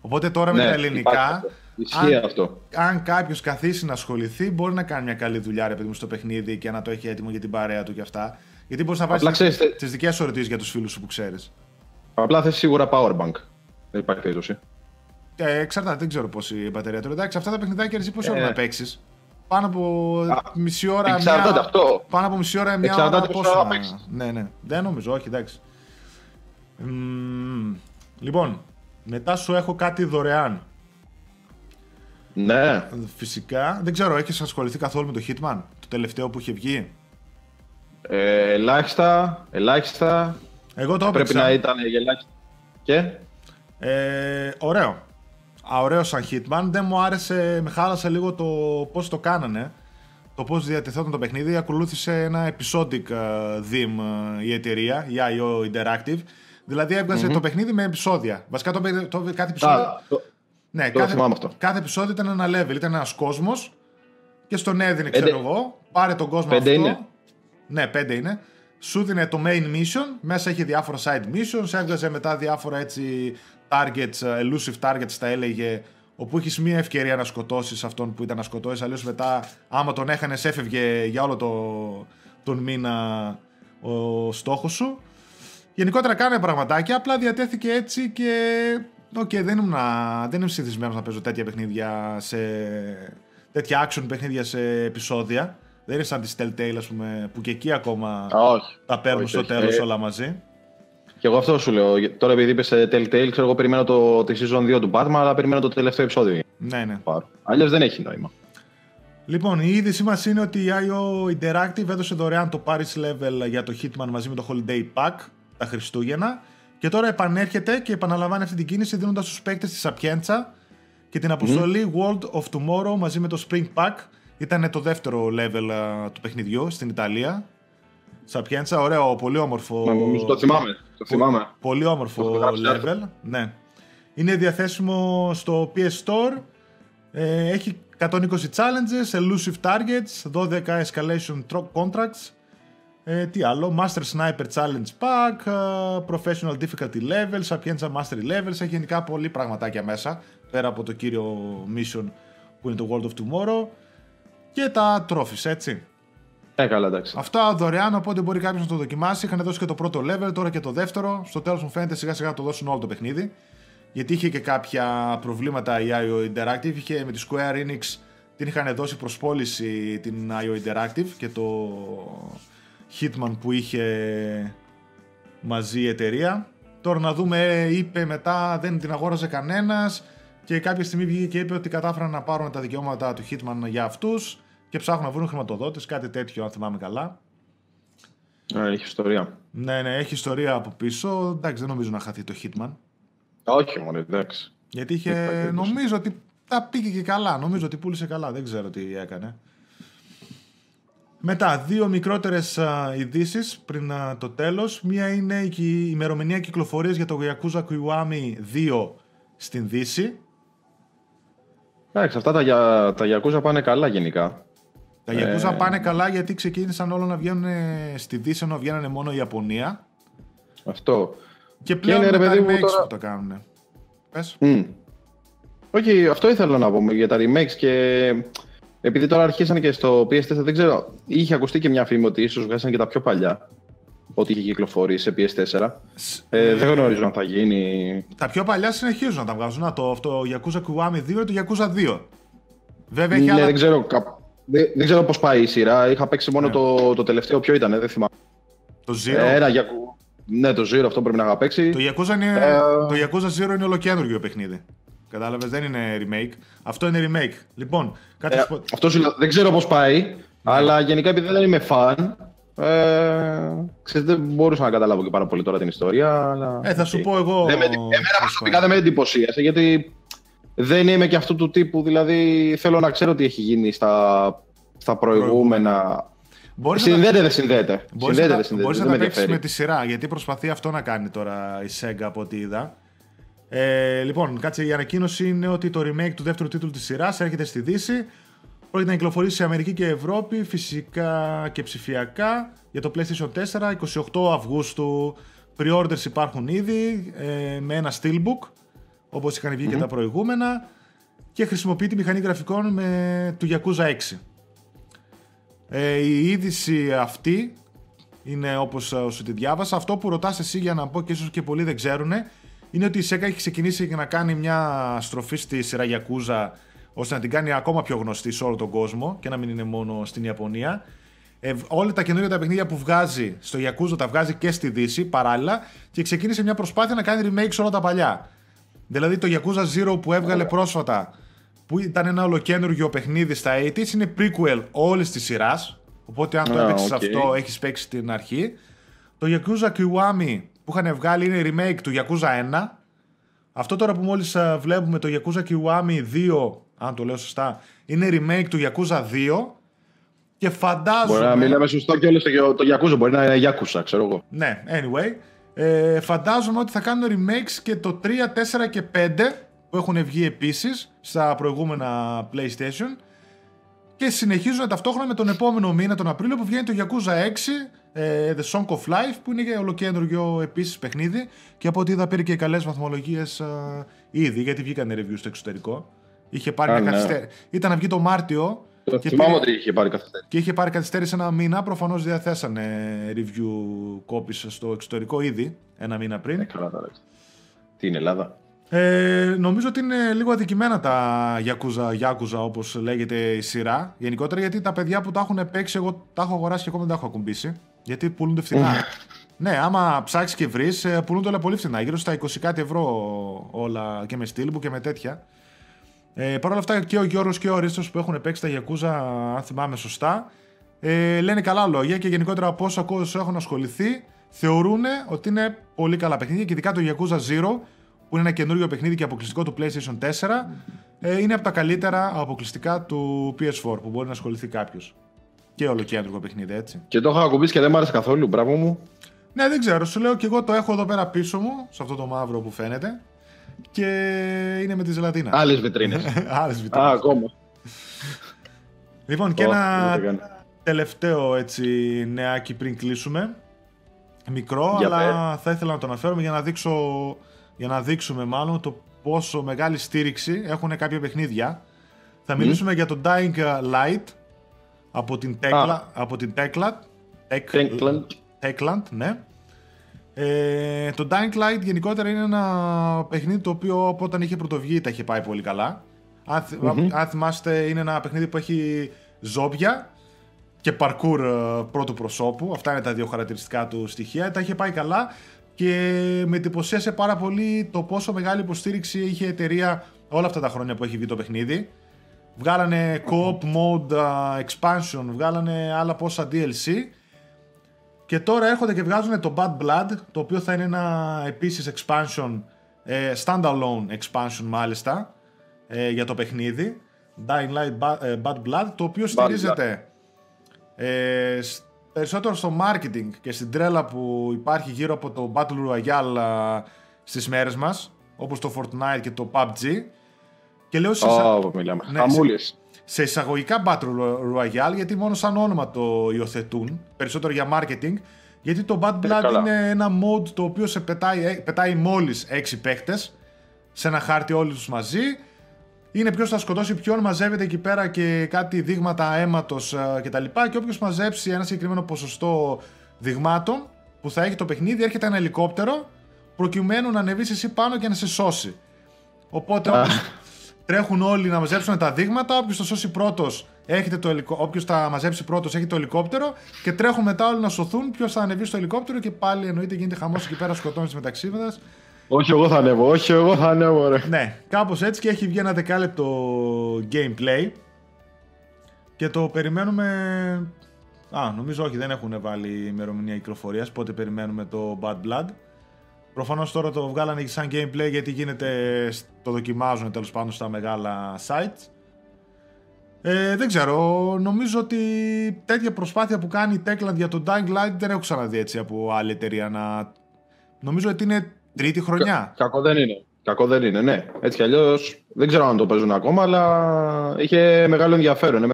Οπότε τώρα με Ναι, τα υπάρχει ελληνικά, αυτό. Ισχύει αν, αυτό. αν κάποιος καθίσει να ασχοληθεί, μπορεί να κάνει μια καλή δουλειά ρε παιδί μου στο παιχνίδι και να το έχει έτοιμο για την παρέα του και αυτά. Γιατί μπορείς να Απλά βάλει ξέρεις, τε- τις δικές σου ερωτήσεις για τους φίλους σου που ξέρεις. Απλά θες σίγουρα powerbank. Δεν υπάρχει περίπτωση. Ε, εξαρτάται, δεν ξέρω πόση μπαταρία του. Εντάξει, αυτά τα παιχνιδάκια εσύ πόση ώρα Ε. να παίξεις; Πάνω από Α, μισή ώρα. εξαρτάται μια... αυτό. Πάνω από μισή ώρα, μια Εξαρτάται ώρα. πόση πόσο ώρα να- παίξεις. Ναι, ναι. Δεν νομίζω, όχι, εντάξει. Μμμ. λοιπόν, μετά σου έχω κάτι δωρεάν. Ναι. Φυσικά. Δεν ξέρω, έχεις ασχοληθεί καθόλου με το Hitman, το τελευταίο που είχε βγει; Ε, ελάχιστα, ελάχιστα. Εγώ το Πρέπει έπαιξα. να ήταν για ελάχιστα. Και; Ε, ωραίο. Α, ωραίος σαν Hitman. Δεν μου άρεσε, με χάλασε λίγο το πώς το κάνανε. Το πώς διατεθόταν το παιχνίδι. Ακολούθησε ένα episodic ε, theme ε, η εταιρεία, η IO Interactive. Δηλαδή έβγαζε το παιχνίδι με επεισόδια. Βασικά το, παί- το, κάθε επεισόδιο... Α, το- ναι, το κάθε, θυμάμαι αυτό. κάθε επεισόδιο ήταν ένα level, ήταν ένας κόσμος και στον έδινε, ξέρω Πέντε. εγώ, πάρε τον κόσμο Πέντε αυτό. είναι. Ναι, πέντε είναι. Σου δίνε το main mission, μέσα είχε διάφορα side missions, έβγαζε μετά διάφορα έτσι targets, ε, elusive targets τα έλεγε, όπου έχεις μία ευκαιρία να σκοτώσεις αυτόν που ήταν να σκοτώσεις. Αλλιώς μετά, άμα τον έχανες, έφευγε για όλο το, τον μήνα ο στόχος σου. Γενικότερα κάνε πραγματάκια, απλά διατέθηκε έτσι και. Οκ, δεν ήμουν, δεν είμαι συνηθισμένος να παίζω τέτοια παιχνίδια σε. τέτοια action παιχνίδια σε επεισόδια. Δεν είναι σαν τη Telltale, ας πούμε, που και εκεί ακόμα Α, όχι. τα παίρνουν όχι, στο όχι. τέλος Ε, όλα μαζί. Και εγώ αυτό σου λέω. Τώρα επειδή είπες Telltale, ξέρω εγώ περιμένω το, τη season 2 του Batman, αλλά περιμένω το τελευταίο επεισόδιο. Ναι, ναι. Αλλιώς δεν έχει νόημα. Λοιπόν, η είδησή μας είναι ότι η IO Interactive έδωσε δωρεάν το Paris Level για το Hitman μαζί με το Holiday Pack τα Χριστούγεννα και τώρα επανέρχεται και επαναλαμβάνει αυτή την κίνηση δίνοντας στους παίκτες τη Sapienza και την αποστολή World of Tomorrow μαζί με το Spring Pack. Ήταν το δεύτερο level α, του παιχνιδιού στην Ιταλία. Sapienza, ωραίο, πολύ όμορφο. Μα, Νομίζω το θυμάμαι. Το θυμάμαι. Πολύ όμορφο Το έχω γράψει level. Ναι. Είναι διαθέσιμο στο PS Store. Ε, έχει 120 challenges, elusive targets, 12 escalation tro- contracts. Ε, τι άλλο, Master Sniper Challenge Pack, ε, Professional Difficulty Levels, Sapienza Mastery Levels, έχει γενικά πολύ πραγματάκια μέσα, πέρα από το κύριο mission που είναι το World of Tomorrow και τα trophies, έτσι. Ε, καλά, εντάξει. Αυτά δωρεάν, οπότε μπορεί κάποιος να το δοκιμάσει. Είχαν δώσει και το πρώτο level, τώρα και το δεύτερο. Στο τέλος μου φαίνεται σιγά σιγά να το δώσουν όλο το παιχνίδι. Γιατί είχε και κάποια προβλήματα η IO Interactive. Είχε με τη Square Enix την είχαν δώσει προς πώληση την IO Interactive και το Hitman που είχε μαζί η εταιρεία. Τώρα να δούμε, ε, είπε μετά δεν την αγόραζε κανένας και κάποια στιγμή βγήκε και είπε ότι κατάφεραν να πάρουν τα δικαιώματα του Hitman για αυτούς και ψάχνουν να βρουν χρηματοδότες, κάτι τέτοιο αν θυμάμαι καλά. Ε, έχει ιστορία. Ναι, ναι, έχει ιστορία από πίσω. Εντάξει, δεν νομίζω να χαθεί το Hitman. Όχι μόνο, εντάξει. Γιατί είχε, Υπάρχει περίπτωση. νομίζω ότι τα πήγε και καλά. Νομίζω ότι πούλησε καλά. Δεν ξέρω τι έκανε. Μετά, δύο μικρότερες α, ειδήσεις πριν α, το τέλος. Μία είναι η κυ- ημερομηνία κυκλοφορίας για το Yakuza Kiwami 2 στην Δύση. Εντάξει, αυτά τα, για, τα Yakuza πάνε καλά γενικά. Τα Ε. Yakuza πάνε καλά γιατί ξεκίνησαν όλα να βγαίνουν στη Δύση ενώ βγαίνανε μόνο η Ιαπωνία. Αυτό. Και πλέον είναι, με ρε τα παιδί μου, remakes τώρα- που το κάνουν. Πες. Μμ. Όχι, αυτό ήθελα να πούμε για τα remakes και επειδή τώρα αρχίσαν και στο PS4, δεν ξέρω, είχε ακουστεί και μια φήμη ότι ίσως βγάζαν και τα πιο παλιά. Ό,τι είχε κυκλοφορήσει σε PS4. Ε, δεν γνωρίζω αν θα γίνει. Τα πιο παλιά συνεχίζουν να τα βγάζουν. Να, το αυτό, Yakuza Kiwami 2 ή το Yakuza 2. Βέβαια έχει ναι, άλλα... δεν ξέρω, δεν, δεν ξέρω πώς πάει η σειρά. Είχα παίξει μόνο ναι. το, το τελευταίο. Ποιο ήταν, δεν θυμάμαι. Το Zero. Ε, ένα Ναι, το Zero αυτό πρέπει να είχα παίξει. Το Yakuza, είναι... Ε... το Yakuza Zero είναι ολοκένουργιο παιχνίδι. Κατάλαβες, δεν είναι remake. Αυτό είναι remake. Λοιπόν, κάτι ε, αυτό σου δεν ξέρω πώς πάει, ναι. αλλά γενικά επειδή δεν είμαι fan, ε, ξέρετε, δεν μπορούσα να καταλάβω και πάρα πολύ τώρα την ιστορία. Αλλά... Ε, θα σου πω εγώ. Δεν με, εμένα προσωπικά δεν με εντυπωσίασε γιατί δεν είμαι και αυτού του τύπου. Δηλαδή θέλω να ξέρω τι έχει γίνει στα, στα προηγούμενα. Μπορείς συνδέεται, δεν συνδέεται. Μπορείς συνδέεται, να, συνδέεται. Μπορείς να τα παίξεις με τη σειρά, γιατί προσπαθεί αυτό να κάνει τώρα η Sega από ό,τι είδα. Ε, λοιπόν, κάτσε, η ανακοίνωση είναι ότι το remake του δεύτερου τίτλου της σειράς έρχεται στη Δύση. Πρόκειται να κυκλοφορήσει σε Αμερική και Ευρώπη, φυσικά και ψηφιακά, για το PlayStation 4, 28 Αυγούστου. Pre-orders υπάρχουν ήδη, ε, με ένα steelbook, όπως είχαν βγει και τα προηγούμενα, και χρησιμοποιεί τη μηχανή γραφικών με, του Yakuza 6. Ε, η είδηση αυτή είναι όπως ε, σου τη διάβασα. Αυτό που ρωτάς εσύ για να πω και ίσως και πολλοί δεν ξέρουν είναι ότι η SEGA έχει ξεκινήσει και να κάνει μια στροφή στη σειρά Yakuza ώστε να την κάνει ακόμα πιο γνωστή σε όλο τον κόσμο και να μην είναι μόνο στην Ιαπωνία. Ε, όλα τα καινούργια τα παιχνίδια που βγάζει στο Yakuza τα βγάζει και στη Δύση παράλληλα και ξεκίνησε μια προσπάθεια να κάνει remake σε όλα τα παλιά. Δηλαδή το Yakuza Zero που έβγαλε πρόσφατα που ήταν ένα ολοκένουργιο παιχνίδι στα 80's είναι prequel όλης της σειράς. Οπότε αν το oh, έπαιξες αυτό έχεις παίξει την αρχή. Το Yakuza Kiwami που είχαν βγάλει είναι remake του Yakuza 1. Αυτό τώρα που μόλις ε, βλέπουμε το Yakuza Kiwami 2, αν το λέω σωστά, είναι remake του Yakuza 2 και φαντάζομαι... Μπορεί να μην λέμε σωστό και όλες το, το Yakuza, μπορεί να είναι Yakuza, ξέρω εγώ. Ναι, anyway. Ε, φαντάζομαι ότι θα κάνουν remakes και το 3, 4 και 5 που έχουν βγει επίσης στα προηγούμενα PlayStation και συνεχίζουν ταυτόχρονα με τον επόμενο μήνα, τον Απρίλιο, που βγαίνει το Yakuza 6 ε, The Song of Life που είναι ολοκέντρο επίσης παιχνίδι και από ό,τι είδα πήρε και καλές βαθμολογίες ε, ήδη γιατί βγήκαν reviews στο εξωτερικό. Είχε πάρει μια ναι. Ήταν να βγει το Μάρτιο. Το και θυμάμαι ότι είχε πάρει καθυστέρηση. Και είχε πάρει καθυστέρηση ένα μήνα. Προφανώς διαθέσανε review copies στο εξωτερικό ήδη ένα μήνα πριν. Ε, καλά, Τι είναι Ελλάδα; Ε, νομίζω ότι είναι λίγο αδικημένα τα Yakuza, Yakuza όπως λέγεται η σειρά γενικότερα γιατί τα παιδιά που τα έχουν παίξει εγώ τα έχω αγοράσει και ακόμα δεν τα έχω ακουμπήσει γιατί πουλούνται φθηνά. ναι, άμα ψάξεις και βρεις, ε, πουλούνται όλα πολύ φθηνά. Γύρω στα 20 κάτι ευρώ όλα και με στυλ και με τέτοια. Ε, Παρ' όλα αυτά και ο Γιώργος και ο Ρίστος που έχουν παίξει τα Yakuza, αν θυμάμαι σωστά, ε, λένε καλά λόγια και γενικότερα από όσο ακούω έχουν ασχοληθεί, θεωρούν ότι είναι πολύ καλά παιχνίδια και ειδικά το Yakuza Zero, που είναι ένα καινούριο παιχνίδι και αποκλειστικό του PlayStation 4, ε, είναι από τα καλύτερα αποκλειστικά του PS4 που μπορεί να ασχοληθεί κάποιος. Και ολοκέντρο παιχνίδι, έτσι. Και το έχω ακουμπήσει και δεν μου άρεσε καθόλου, μπράβο μου. Ναι, δεν ξέρω. Σου λέω και εγώ το έχω εδώ πέρα πίσω μου, σε αυτό το μαύρο που φαίνεται. Και είναι με τη ζελατίνα. Άλλες βιτρίνες. <laughs> Άλλες βιτρίνες. Α, ακόμα. Λοιπόν, και ένα τελευταίο έτσι νεάκι πριν κλείσουμε. Μικρό, αλλά θα ήθελα να το αναφέρουμε για να, δείξω, για να δείξουμε μάλλον το πόσο μεγάλη στήριξη έχουν κάποια παιχνίδια. Θα μιλήσουμε για το Dying Light, από την Techland, από την Techland, Techland. Techland, ναι. Ε, το Dying Light γενικότερα είναι ένα παιχνίδι το οποίο από όταν είχε πρωτοβγεί τα είχε πάει πολύ καλά. Αν, mm-hmm. αν θυμάστε είναι ένα παιχνίδι που έχει ζόμπια και parkour ε, πρώτου προσώπου. Αυτά είναι τα δύο χαρακτηριστικά του στοιχεία. Τα είχε πάει καλά και με εντυπωσίασε πάρα πολύ το πόσο μεγάλη υποστήριξη είχε η εταιρεία όλα αυτά τα χρόνια που έχει βγει το παιχνίδι. Βγάλανε co-op mode expansion, βγάλανε άλλα πόσα DLC και τώρα έρχονται και βγάζουν το Bad Blood, το οποίο θα είναι ένα επίσης expansion, ε, standalone expansion μάλιστα, ε, για το παιχνίδι. Dying Light ε, Bad, Blood, το οποίο στηρίζεται ε, περισσότερο στο marketing και στην τρέλα που υπάρχει γύρω από το Battle Royale στις μέρες μας, όπως το Fortnite και το PUBG και λέω σε, oh, μιλάμε. Ναι, σε, σε εισαγωγικά Battle Royale, γιατί μόνο σαν όνομα το υιοθετούν, περισσότερο για marketing, γιατί το Bad Blood είναι ένα mode το οποίο σε πετάει, ε, πετάει μόλις 6 παίχτες σε ένα χάρτη όλοι τους μαζί είναι ποιος θα σκοτώσει ποιον, μαζεύεται εκεί πέρα και κάτι δείγματα αίματος κτλ. Και όποιος μαζέψει ένα συγκεκριμένο ποσοστό δειγμάτων που θα έχει το παιχνίδι, έρχεται ένα ελικόπτερο προκειμένου να ανεβείς εσύ πάνω και να σε σώσει. Οπότε τρέχουν όλοι να μαζέψουν τα δείγματα. Όποιος το σώσει πρώτος, όποιος τα μαζέψει πρώτος, έχει το ελικόπτερο και τρέχουν μετά όλοι να σωθούν. Ποιος θα ανεβεί στο ελικόπτερο και πάλι εννοείται γίνεται χαμός εκεί πέρα σκοτώνεις μεταξύ μας. Όχι, εγώ θα ανέβω, όχι, εγώ θα ανέβω, ρε. Ναι, κάπως έτσι και έχει βγει ένα δεκάλεπτο gameplay. Και το περιμένουμε. Α, νομίζω όχι, δεν έχουν βάλει ημερομηνία κυκλοφορίας. Πότε περιμένουμε το Bad Blood. Προφανώς τώρα το βγάλανε σαν gameplay γιατί γίνεται, το δοκιμάζουν τέλος πάντων στα μεγάλα sites. Ε, δεν ξέρω, νομίζω ότι τέτοια προσπάθεια που κάνει η Techland για το Dying Light δεν έχω ξαναδεί έτσι από άλλη εταιρεία να... Νομίζω ότι είναι τρίτη χρονιά. Κα, κακό δεν είναι. Κακό δεν είναι, ναι. Έτσι κι αλλιώς δεν ξέρω αν το παίζουν ακόμα, αλλά είχε μεγάλο ενδιαφέρον.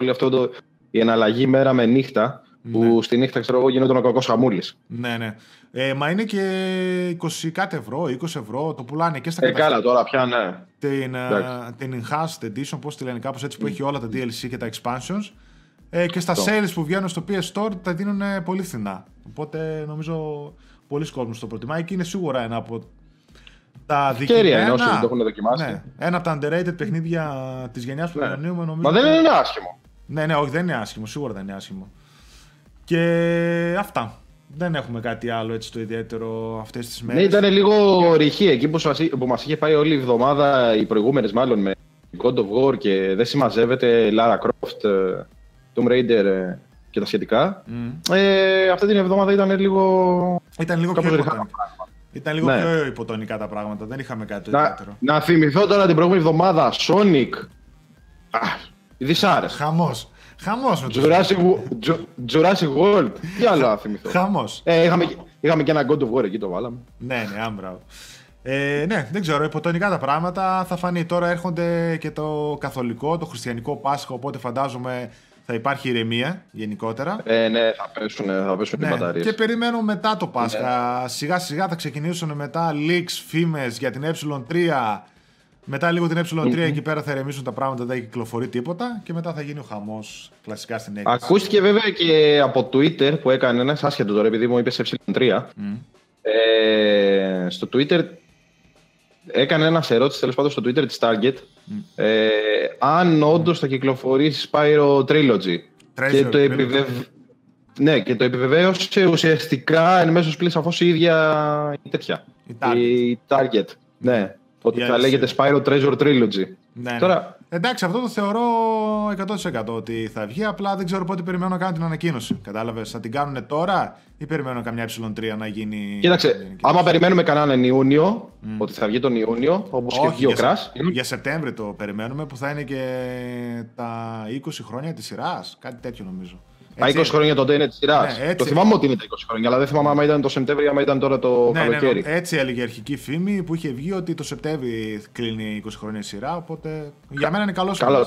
Είναι αυτό το, η εναλλαγή μέρα με νύχτα που ναι. στη νύχτα ξέρω εγώ γινόταν ο κακός χαμούλης. Ναι, ναι. Ε, μα είναι και 20 κάτι ευρώ, 20 ευρώ, το πουλάνε και στα ε, καλά, τώρα πια ναι. Την, uh, την Enhanced Edition, πώς τη λένε κάπως έτσι, που έχει όλα τα DLC και τα expansions. Ε, και στα sales που βγαίνουν στο PS Store τα δίνουν πολύ φθηνά. Οπότε νομίζω πολλοί κόσμοι το προτιμάει και είναι σίγουρα ένα από τα δικαιωμένα. είναι όσοι το έχουν δοκιμάσει. Ναι, ένα από τα underrated παιχνίδια της γενιάς που ναι. νομίζω. Μα δεν είναι άσχημο. Ναι, ναι, όχι, δεν είναι άσχημο. Σίγουρα δεν είναι άσχημο. Και αυτά. Δεν έχουμε κάτι άλλο έτσι το ιδιαίτερο αυτές τις μέρες. Ναι, ήταν λίγο ρηχή εκεί που, που μας είχε πάει όλη η εβδομάδα, οι προηγούμενες μάλλον με God of War και δεν συμμαζεύεται Lara Croft, ε, Tomb Raider ε, και τα σχετικά. Mm. Ε, αυτή την εβδομάδα ήταν λίγο. Ήταν λίγο πιο υποτονικά. Ήταν λίγο ναι. πιο υποτονικά τα πράγματα. Δεν είχαμε κάτι το ιδιαίτερο. Να θυμηθώ τώρα την προηγούμενη εβδομάδα Sonic. Δυσάρε. Χαμός. Χαμός με το Jurassic, Jurassic World. Τι άλλο να θυμηθώ. Χαμός. Ε, είχαμε, είχαμε και ένα God of War εκεί το βάλαμε. Ναι, ναι, άμπραο. Ε, ναι, δεν ξέρω, υποτονικά τα πράγματα θα φανεί. Τώρα έρχονται και το καθολικό, το χριστιανικό Πάσχα, οπότε φαντάζομαι θα υπάρχει ηρεμία γενικότερα. Ε, ναι, θα πέσουν, θα πέσουν ναι. οι μπαταρίες. Και περιμένουμε μετά το Πάσχα. Ναι. Σιγά σιγά θα ξεκινήσουν μετά leaks, φήμες για την ε3 μετά λίγο την ε3 εκεί πέρα θα ερεμήσουν τα πράγματα, δεν κυκλοφορεί τίποτα και μετά θα γίνει ο χαμός κλασικά στην έκθεση. Ακούστηκε βέβαια και από Twitter που έκανε ένας άσχετο τώρα, επειδή μου είπες ε3. Ε, στο Twitter έκανε ένας ερώτηση τέλος πάντων στο Twitter της Target ε, αν όντως θα κυκλοφορήσει Spyro Trilogy. Και το, επιβεβ... ναι, και το επιβεβαίωσε ουσιαστικά εν μέσω πλήρη σαφώ η ίδια η τέτοια. Η Target. Η target. Ναι. Ότι θα λέγεται Spyro Treasure Trilogy. Ναι, ναι. Τώρα... Εντάξει, αυτό το θεωρώ 100% ότι θα βγει. Απλά δεν ξέρω πότε περιμένω να κάνω την ανακοίνωση. Κατάλαβες, θα την κάνουν τώρα ή περιμένω καμιά ε3 να γίνει. Κοίταξε, άμα περιμένουμε κανέναν Ιούνιο, mm. ότι θα βγει τον Ιούνιο, όπως και βγει ο Κράς. Για Σεπτέμβριο το περιμένουμε που θα είναι και τα 20 χρόνια της σειράς. Κάτι τέτοιο νομίζω. Τα 20 χρόνια τότε είναι της σειράς. Ναι, το θυμάμαι ότι είναι τα 20 χρόνια, αλλά δεν θυμάμαι αν ήταν το Σεπτέμβριο, ή ήταν τώρα το ναι, καλοκαίρι. Ναι, ναι, έτσι έλεγε η αρχική φήμη που είχε βγει ότι το Σεπτέμβριο κλείνει 20 χρόνια η σειρά. Οπότε για μένα είναι καλός Καλά,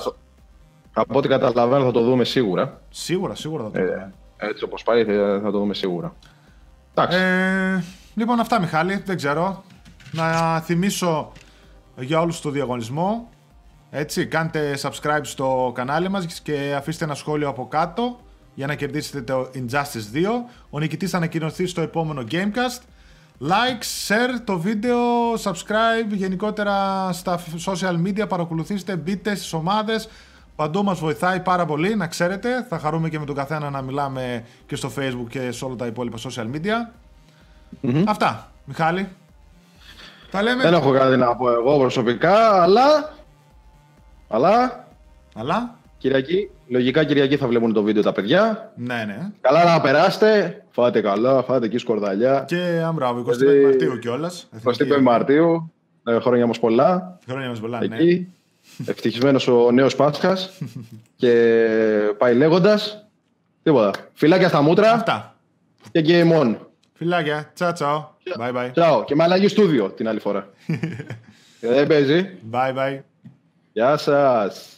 Από ό,τι καταλαβαίνω θα το δούμε σίγουρα. Σίγουρα, σίγουρα θα το ε, δούμε. Ε, έτσι όπως πάει θα το δούμε σίγουρα. Ε, λοιπόν, αυτά Μιχάλη, δεν ξέρω. Να θυμίσω για όλους το διαγωνισμό. Έτσι, κάντε subscribe στο κανάλι μας και αφήστε ένα σχόλιο από κάτω για να κερδίσετε το Injustice 2. Ο νικητής θα ανακοινωθεί στο επόμενο Gamecast. Like, share το βίντεο, subscribe γενικότερα στα social media, παρακολουθήστε, μπείτε στις ομάδες. Παντού μας βοηθάει πάρα πολύ, να ξέρετε. Θα χαρούμε και με τον καθένα να μιλάμε και στο facebook και σε όλα τα υπόλοιπα social media. Αυτά, Μιχάλη. Τα λέμε. Δεν έχω κάτι να πω εγώ προσωπικά, αλλά... Αλλά... Αλλά... Κυριακή, λογικά Κυριακή θα βλέπουν το βίντεο τα παιδιά. Ναι, ναι. Καλά να περάσετε. Φάτε καλά, φάτε εκεί σκορδαλιά. Και αμπράβο, 25 δηλαδή, Μαρτίου κιόλας. 25 Μαρτίου. Ε, χρόνια μας πολλά. Χρόνια μας πολλά, εκεί. ναι. Ευτυχισμένος ο νέος Πάσχας. <laughs> και πάει λέγοντας. Τίποτα. Φιλάκια στα μούτρα. Αυτά. Και game on. Φιλάκια. Τσαου, τσαου. Bye bye. Ciao. Και με αλλαγή στούδιο την άλλη φορά. <laughs> Δεν παίζει. Bye bye. Γεια σας.